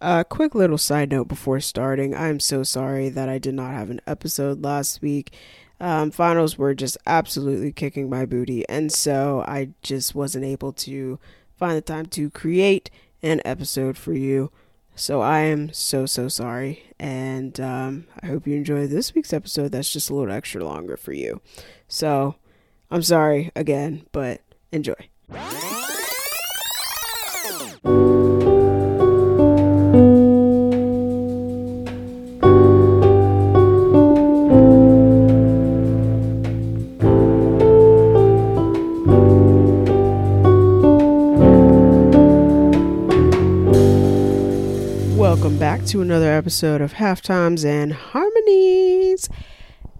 A quick little side note before starting. I'm so sorry that I did not have an episode last week. Um, finals were just absolutely kicking my booty, and so I just wasn't able to find the time to create an episode for you. So I am so so sorry, and um, I hope you enjoy this week's episode. That's just a little extra longer for you. So I'm sorry again, but enjoy. To another episode of Halftimes and Harmonies.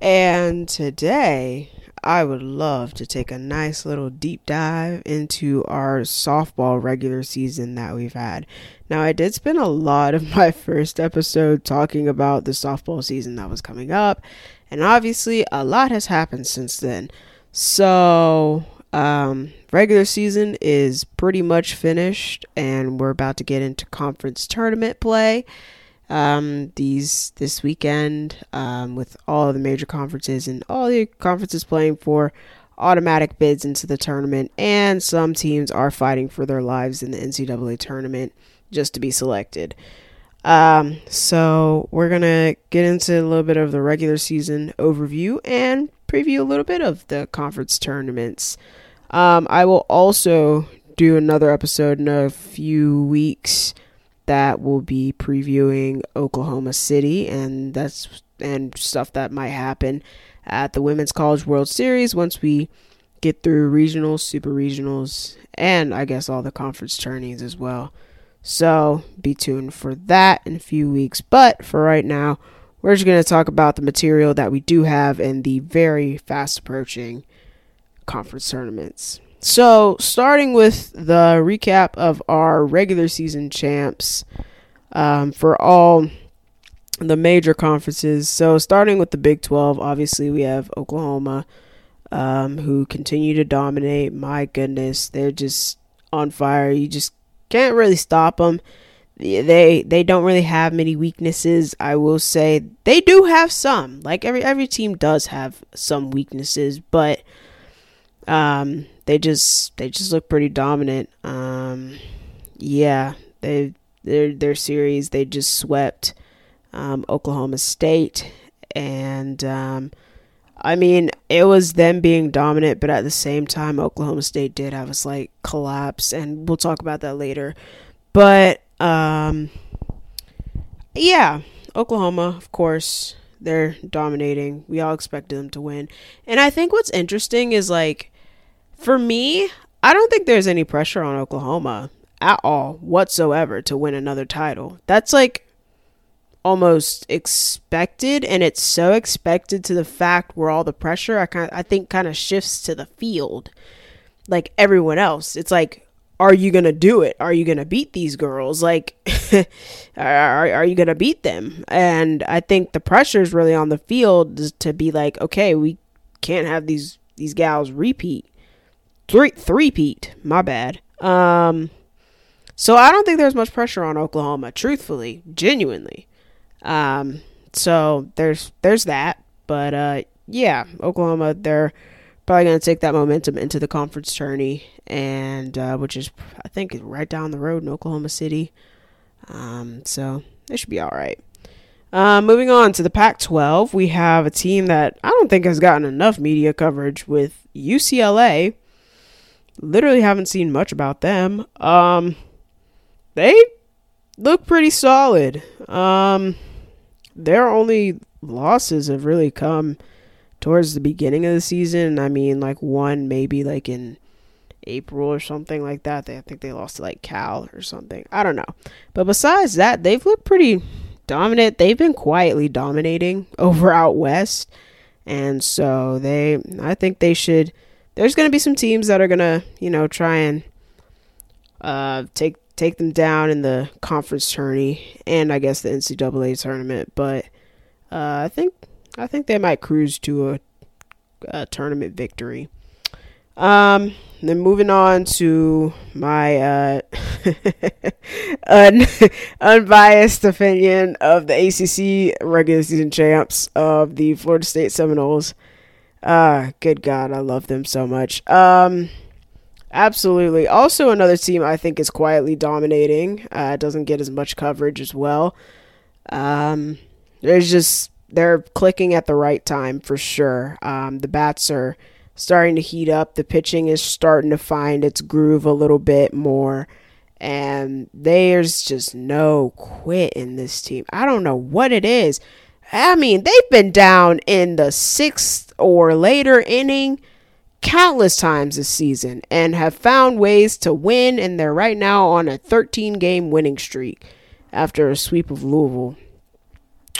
And today, I would love to take a nice little deep dive into our softball regular season that we've had. Now, I did spend a lot of my first episode talking about the softball season that was coming up, and obviously, a lot has happened since then. So, um, regular season is pretty much finished, and we're about to get into conference tournament play. Um, these this weekend, um, with all the major conferences and all the conferences playing for automatic bids into the tournament, and some teams are fighting for their lives in the NCAA tournament just to be selected. Um, so we're gonna get into a little bit of the regular season overview and preview a little bit of the conference tournaments. Um, I will also do another episode in a few weeks that will be previewing Oklahoma City and that's and stuff that might happen at the Women's College World Series once we get through regionals, super regionals, and I guess all the conference tourneys as well. So be tuned for that in a few weeks. But for right now, we're just going to talk about the material that we do have in the very fast approaching conference tournaments. So, starting with the recap of our regular season champs um, for all the major conferences. So, starting with the Big 12, obviously, we have Oklahoma, um, who continue to dominate. My goodness, they're just on fire. You just can't really stop them. They they don't really have many weaknesses. I will say they do have some. Like every every team does have some weaknesses, but um, they just they just look pretty dominant. Um, yeah, they their their series they just swept um, Oklahoma State, and um, I mean it was them being dominant, but at the same time Oklahoma State did have a slight collapse, and we'll talk about that later. But um, yeah, Oklahoma, of course, they're dominating. We all expected them to win, and I think what's interesting is like for me, I don't think there's any pressure on Oklahoma at all whatsoever to win another title. That's like almost expected and it's so expected to the fact where all the pressure I kind I think kind of shifts to the field. Like everyone else. It's like are you going to do it? Are you going to beat these girls? Like are, are you going to beat them? And I think the pressure is really on the field to be like, okay, we can't have these these gals repeat three three peat. My bad. Um, so I don't think there's much pressure on Oklahoma. Truthfully, genuinely. Um, so there's there's that. But uh, yeah, Oklahoma they're probably going to take that momentum into the conference tourney, and uh, which is I think right down the road in Oklahoma City. Um, so they should be all right. Uh, moving on to the Pac 12, we have a team that I don't think has gotten enough media coverage with UCLA literally haven't seen much about them. Um, they look pretty solid. Um, their only losses have really come towards the beginning of the season. I mean, like one maybe like in April or something like that. They I think they lost to like Cal or something. I don't know. But besides that, they've looked pretty dominant. They've been quietly dominating over out west. And so they I think they should there's going to be some teams that are going to, you know, try and uh, take take them down in the conference tourney and I guess the NCAA tournament. But uh, I think I think they might cruise to a, a tournament victory. Um, then moving on to my uh, un- unbiased opinion of the ACC regular season champs of the Florida State Seminoles. Ah, good God, I love them so much. Um, absolutely. Also, another team I think is quietly dominating. Uh, doesn't get as much coverage as well. Um, there's just they're clicking at the right time for sure. Um, the bats are starting to heat up. The pitching is starting to find its groove a little bit more. And there's just no quit in this team. I don't know what it is. I mean, they've been down in the sixth or later inning countless times this season and have found ways to win. And they're right now on a 13 game winning streak after a sweep of Louisville.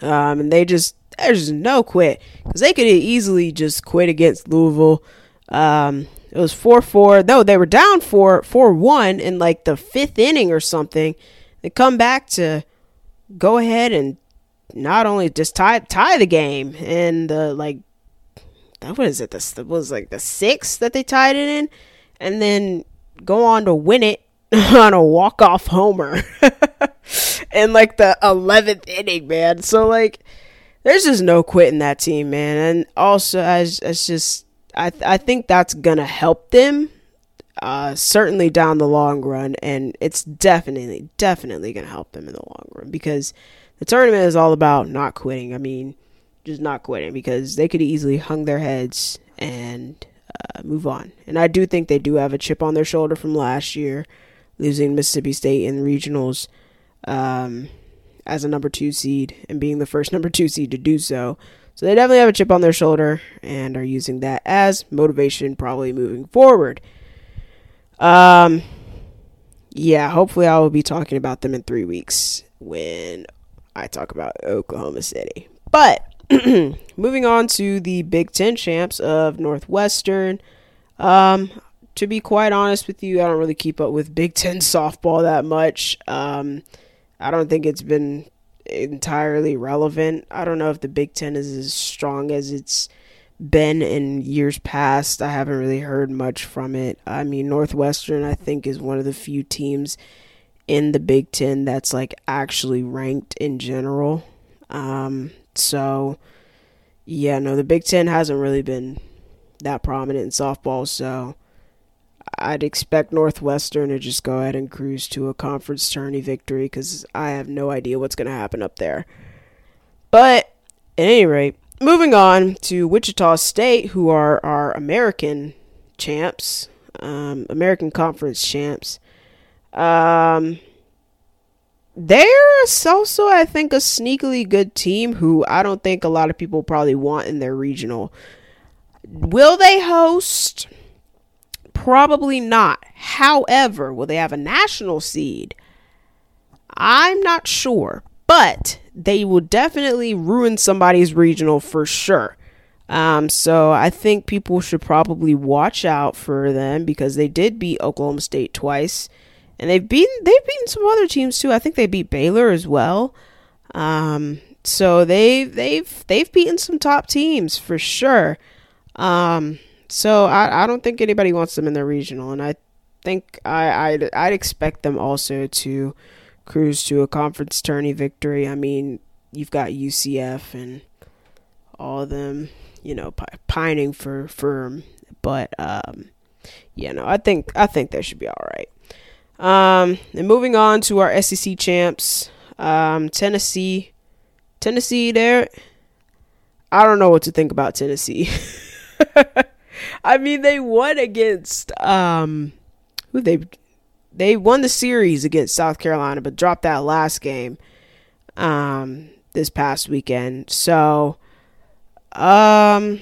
Um, and they just, there's no quit because they could easily just quit against Louisville. Um, it was 4 4. No, they were down 4 4 1 in like the fifth inning or something. They come back to go ahead and not only just tie tie the game and the like that was it this was like the sixth that they tied it in? And then go on to win it on a walk off homer. In like the 11th inning man. So like there's just no quitting that team man. And also as it's just I I think that's gonna help them uh, certainly down the long run. And it's definitely definitely gonna help them in the long run because the tournament is all about not quitting. I mean, just not quitting because they could easily hung their heads and uh, move on. And I do think they do have a chip on their shoulder from last year, losing Mississippi State in the regionals um, as a number two seed and being the first number two seed to do so. So they definitely have a chip on their shoulder and are using that as motivation, probably moving forward. Um, yeah, hopefully I will be talking about them in three weeks when I talk about Oklahoma City. But moving on to the Big Ten champs of Northwestern. Um, to be quite honest with you, I don't really keep up with Big Ten softball that much. Um, I don't think it's been entirely relevant. I don't know if the Big Ten is as strong as it's been in years past. I haven't really heard much from it. I mean, Northwestern, I think, is one of the few teams in the Big Ten that's like actually ranked in general. Um, so yeah, no, the Big Ten hasn't really been that prominent in softball, so I'd expect Northwestern to just go ahead and cruise to a conference tourney victory because I have no idea what's going to happen up there. But at any rate, moving on to Wichita State, who are our American champs, um, American Conference champs. Um, they're also, I think, a sneakily good team who I don't think a lot of people probably want in their regional. Will they host? Probably not. However, will they have a national seed? I'm not sure, but they will definitely ruin somebody's regional for sure. Um, so I think people should probably watch out for them because they did beat Oklahoma State twice and they've beaten they've beaten some other teams too. I think they beat Baylor as well. Um, so they they've they've beaten some top teams for sure. Um, so I, I don't think anybody wants them in their regional, and I think I I'd, I'd expect them also to cruise to a conference tourney victory. I mean, you've got UCF and all of them, you know, pining for firm, but um, yeah, no, I think I think they should be all right. Um, and moving on to our SEC champs, um, Tennessee. Tennessee, there. I don't know what to think about Tennessee. I mean, they won against um, who they they won the series against South Carolina, but dropped that last game um this past weekend. So, um,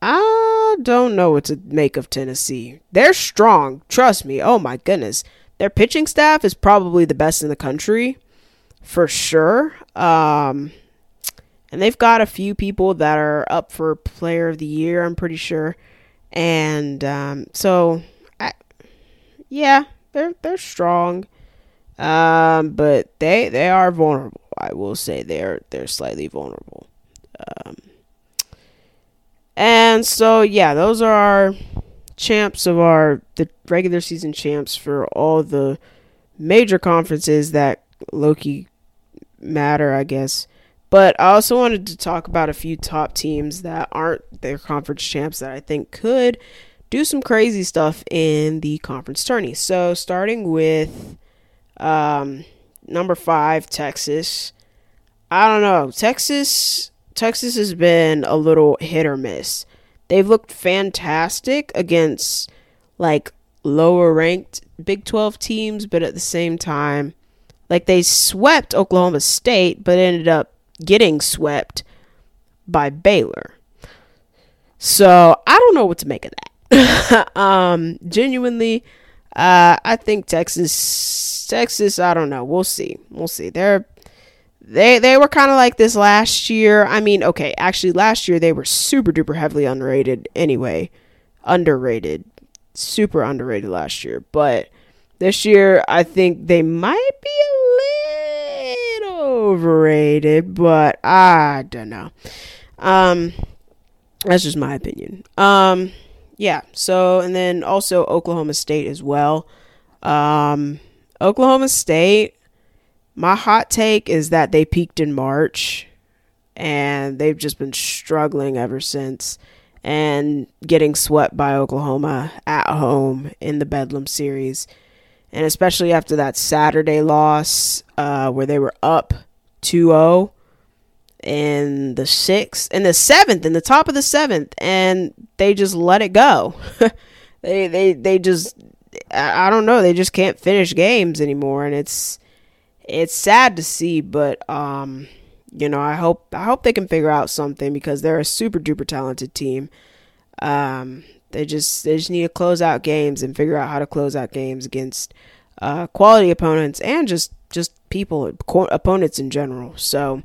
I don't know what to make of Tennessee. They're strong, trust me. Oh my goodness their pitching staff is probably the best in the country for sure. Um, and they've got a few people that are up for player of the year, I'm pretty sure. And um, so, I, yeah, they're they're strong, um, but they they are vulnerable. I will say they're they're slightly vulnerable. Um, and so, yeah, those are our champs of our the regular season champs for all the major conferences that Loki matter, I guess. But I also wanted to talk about a few top teams that aren't their conference champs that I think could do some crazy stuff in the conference tourney. So starting with um, number five, Texas. I don't know. Texas Texas has been a little hit or miss. They've looked fantastic against like lower ranked Big 12 teams, but at the same time, like they swept Oklahoma State, but ended up getting swept by Baylor. So I don't know what to make of that. um, genuinely, uh, I think Texas, Texas. I don't know. We'll see. We'll see. They're they they were kind of like this last year. I mean, okay, actually last year they were super duper heavily underrated anyway. Underrated. Super underrated last year, but this year I think they might be a little overrated, but I don't know. Um that's just my opinion. Um yeah, so and then also Oklahoma State as well. Um Oklahoma State my hot take is that they peaked in March and they've just been struggling ever since and getting swept by Oklahoma at home in the Bedlam series. And especially after that Saturday loss uh, where they were up 2 0 in the sixth, in the seventh, in the top of the seventh, and they just let it go. they, they, they just, I don't know, they just can't finish games anymore. And it's, it's sad to see, but um, you know, I hope I hope they can figure out something because they're a super duper talented team. Um, they just they just need to close out games and figure out how to close out games against uh, quality opponents and just just people opponents in general. So,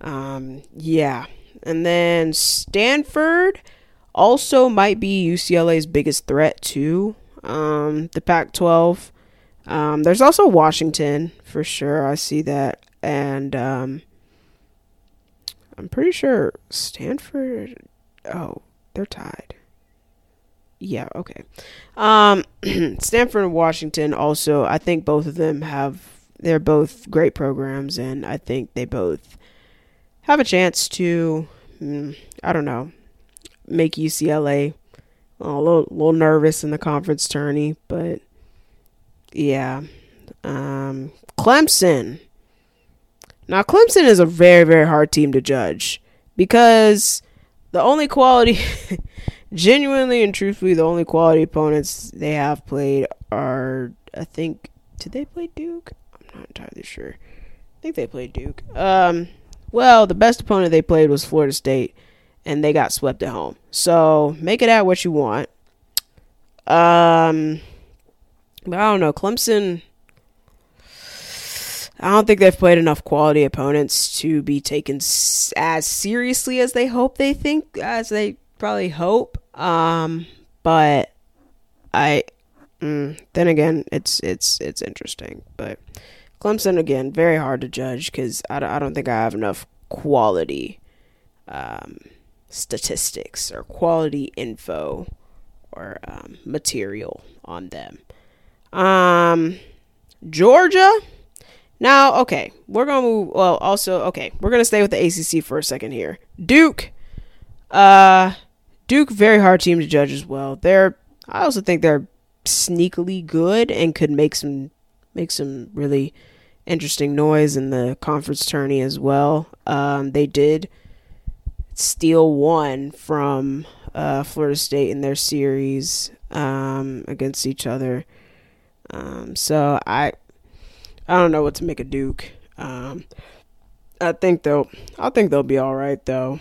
um, yeah, and then Stanford also might be UCLA's biggest threat too. Um, the Pac-12. Um, there's also Washington for sure. I see that, and um, I'm pretty sure Stanford. Oh, they're tied. Yeah. Okay. Um, Stanford and Washington also. I think both of them have. They're both great programs, and I think they both have a chance to. Mm, I don't know. Make UCLA a little, little nervous in the conference tourney, but yeah. Um, Clemson. Now, Clemson is a very, very hard team to judge because the only quality, genuinely and truthfully, the only quality opponents they have played are, I think, did they play Duke? I'm not entirely sure. I think they played Duke. Um, well, the best opponent they played was Florida State, and they got swept at home. So make it out what you want. Um, but I don't know. Clemson. I don't think they've played enough quality opponents to be taken as seriously as they hope they think, as they probably hope. Um, but I, mm, then again, it's it's it's interesting. But Clemson again, very hard to judge because I, I don't think I have enough quality um, statistics or quality info or um, material on them. Um, Georgia. Now, okay, we're gonna move. Well, also, okay, we're gonna stay with the ACC for a second here. Duke. Uh, Duke, very hard team to judge as well. They're, I also think they're sneakily good and could make some make some really interesting noise in the conference tourney as well. Um, they did steal one from uh, Florida State in their series um, against each other. Um, so I I don't know what to make of Duke. Um, I think they'll I think they'll be all right though.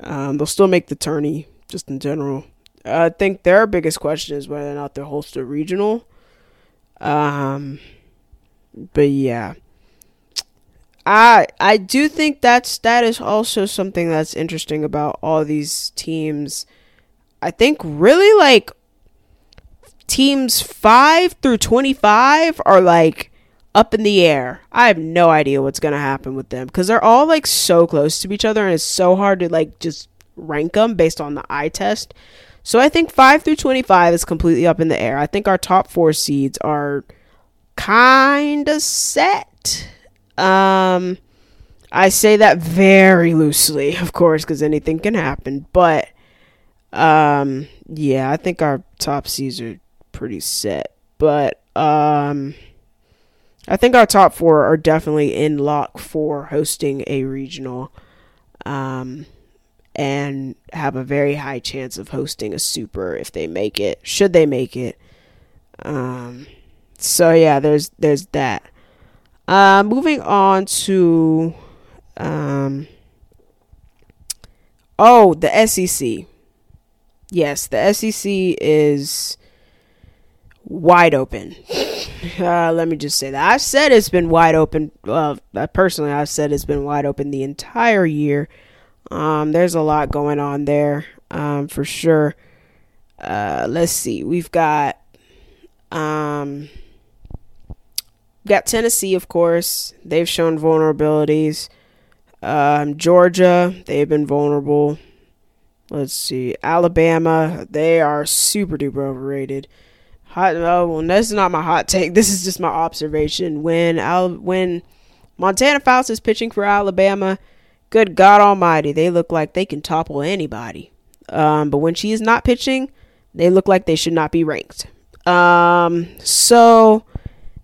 Um, they'll still make the tourney just in general. I think their biggest question is whether or not they'll host a regional. Um, but yeah, I I do think that's that is also something that's interesting about all these teams. I think really like teams 5 through 25 are like up in the air. I have no idea what's going to happen with them because they're all like so close to each other and it's so hard to like just rank them based on the eye test. So I think 5 through 25 is completely up in the air. I think our top 4 seeds are kind of set. Um, I say that very loosely, of course, because anything can happen. But um, yeah, I think our top seeds are pretty set. But um, I think our top four are definitely in lock for hosting a regional. Um, and have a very high chance of hosting a super if they make it. Should they make it? Um, so yeah, there's there's that. Uh, moving on to um, oh the SEC. Yes, the SEC is wide open. Uh, let me just say that I've said it's been wide open. Well, personally, I've said it's been wide open the entire year. Um, there's a lot going on there um, for sure. Uh, let's see. We've got um, got Tennessee, of course. They've shown vulnerabilities. Um, Georgia, they've been vulnerable. Let's see. Alabama, they are super duper overrated. Hot. Oh, well, this is not my hot take. This is just my observation. When Al, when Montana Fouts is pitching for Alabama, good God Almighty, they look like they can topple anybody. Um, but when she is not pitching, they look like they should not be ranked. Um, so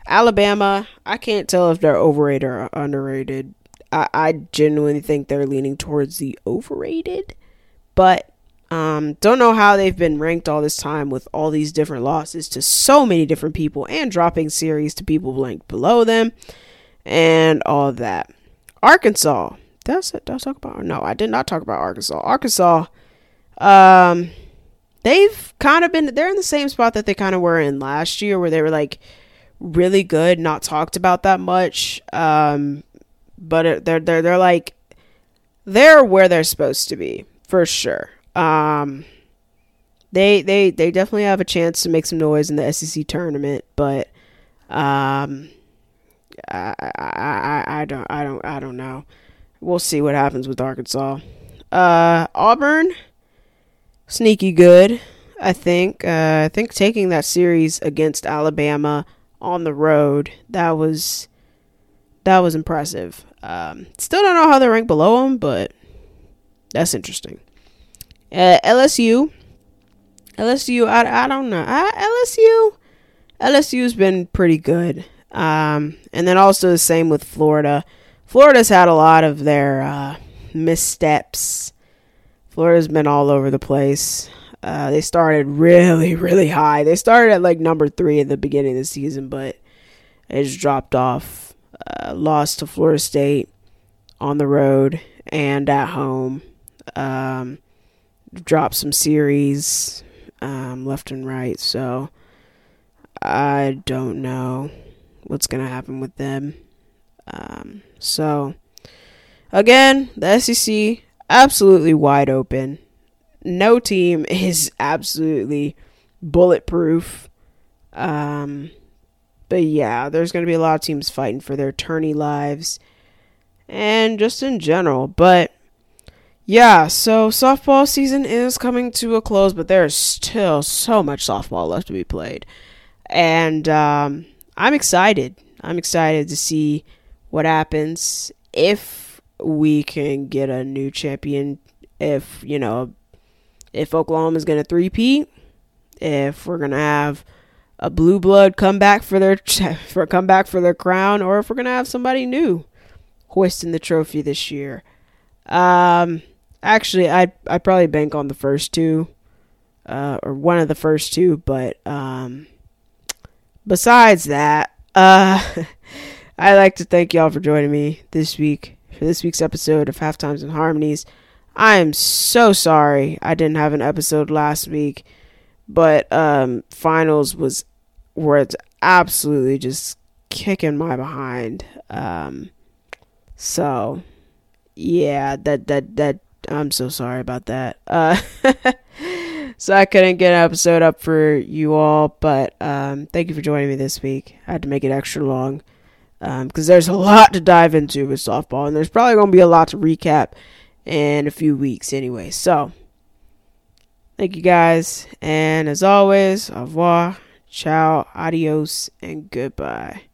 Alabama, I can't tell if they're overrated or underrated. I, I genuinely think they're leaning towards the overrated, but um, don't know how they've been ranked all this time with all these different losses to so many different people and dropping series to people ranked below them and all that. Arkansas, did I, did I talk about? No, I did not talk about Arkansas. Arkansas, um, they've kind of been they're in the same spot that they kind of were in last year, where they were like really good, not talked about that much. Um, but they're they're they're like they're where they're supposed to be for sure. Um, they they they definitely have a chance to make some noise in the SEC tournament, but um, I, I I don't I don't I don't know we'll see what happens with Arkansas. Uh, Auburn, sneaky good. I think. Uh, I think taking that series against Alabama on the road that was that was impressive. Um, still don't know how they rank below them, but that's interesting. Uh, LSU, LSU, I, I don't know. I, LSU, LSU's been pretty good. Um, and then also the same with Florida. Florida's had a lot of their uh, missteps. Florida's been all over the place. Uh, they started really, really high. They started at like number three at the beginning of the season, but it just dropped off. Uh, lost to Florida State on the road and at home. Um, dropped some series um, left and right. So I don't know what's going to happen with them. Um, so, again, the SEC absolutely wide open. No team is absolutely bulletproof. Um, but yeah, there's going to be a lot of teams fighting for their tourney lives and just in general. But yeah, so softball season is coming to a close, but there's still so much softball left to be played. And um, I'm excited. I'm excited to see what happens if we can get a new champion. If you know, if Oklahoma is going to three-peat, if we're going to have a blue blood come back for their for come back for their crown, or if we're going to have somebody new hoisting the trophy this year. Um, actually, I I probably bank on the first two, uh, or one of the first two, but um, besides that, uh. I'd like to thank y'all for joining me this week for this week's episode of Halftimes and Harmonies. I am so sorry I didn't have an episode last week, but um, finals was where it's absolutely just kicking my behind. Um, so yeah, that that that I'm so sorry about that. Uh, so I couldn't get an episode up for you all, but um, thank you for joining me this week. I had to make it extra long because um, there's a lot to dive into with softball, and there's probably going to be a lot to recap in a few weeks anyway. So, thank you guys, and as always, au revoir, ciao, adios, and goodbye.